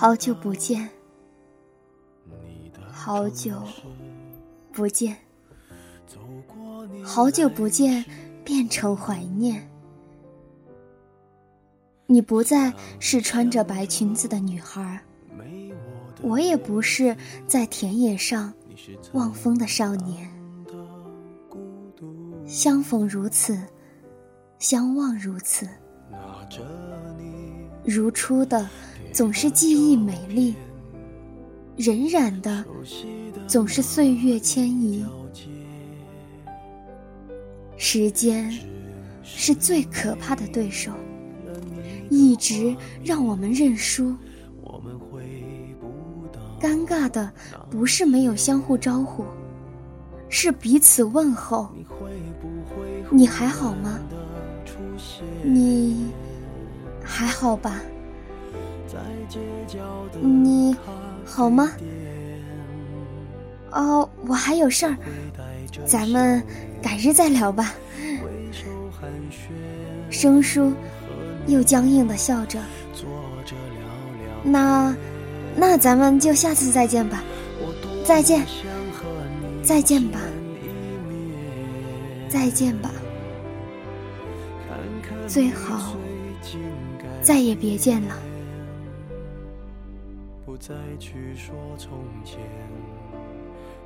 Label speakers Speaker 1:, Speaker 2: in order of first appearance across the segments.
Speaker 1: 好久不见，好久不见，好久不见，变成怀念。你不再是穿着白裙子的女孩，我也不是在田野上望风的少年。相逢如此，相望如此，如初的。总是记忆美丽，荏苒的总是岁月迁移。时间是最可怕的对手，一直让我们认输。尴尬的不是没有相互招呼，是彼此问候。你还好吗？你还好吧？你好吗？哦，我还有事儿，咱们改日再聊吧。生疏又僵硬的笑着，那那咱们就下次再见吧。再见，再见吧，再见吧，最好再也别见了。不再去说从前，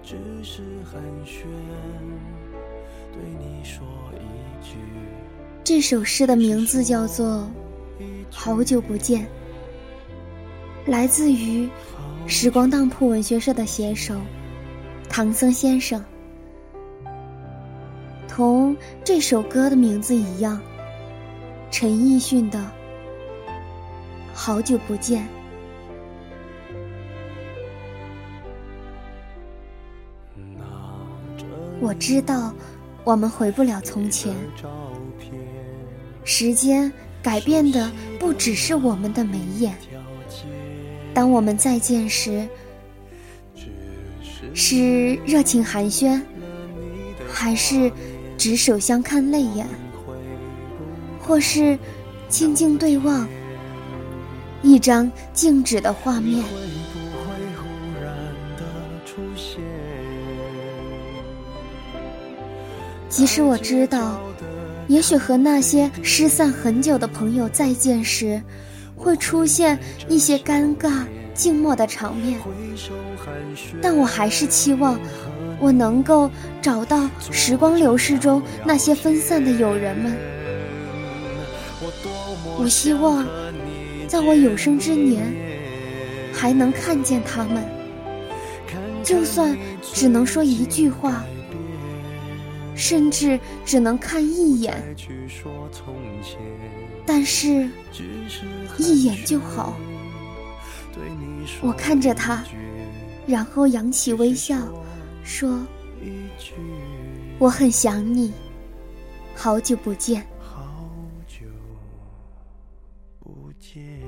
Speaker 1: 只是寒暄，对你说一句。这首诗的名字叫做《好久不见》，来自于时光当铺文学社的写手唐僧先生。同这首歌的名字一样，陈奕迅的《好久不见》。我知道，我们回不了从前。时间改变的不只是我们的眉眼。当我们再见时，是热情寒暄，还是执手相看泪眼，或是静静对望，一张静止的画面。即使我知道，也许和那些失散很久的朋友再见时，会出现一些尴尬、静默的场面，但我还是期望我能够找到时光流逝中那些分散的友人们。我希望，在我有生之年，还能看见他们，就算只能说一句话。甚至只能看一眼，但是，一眼就好。我看着他，然后扬起微笑，说：“我很想你，好久不见。”见。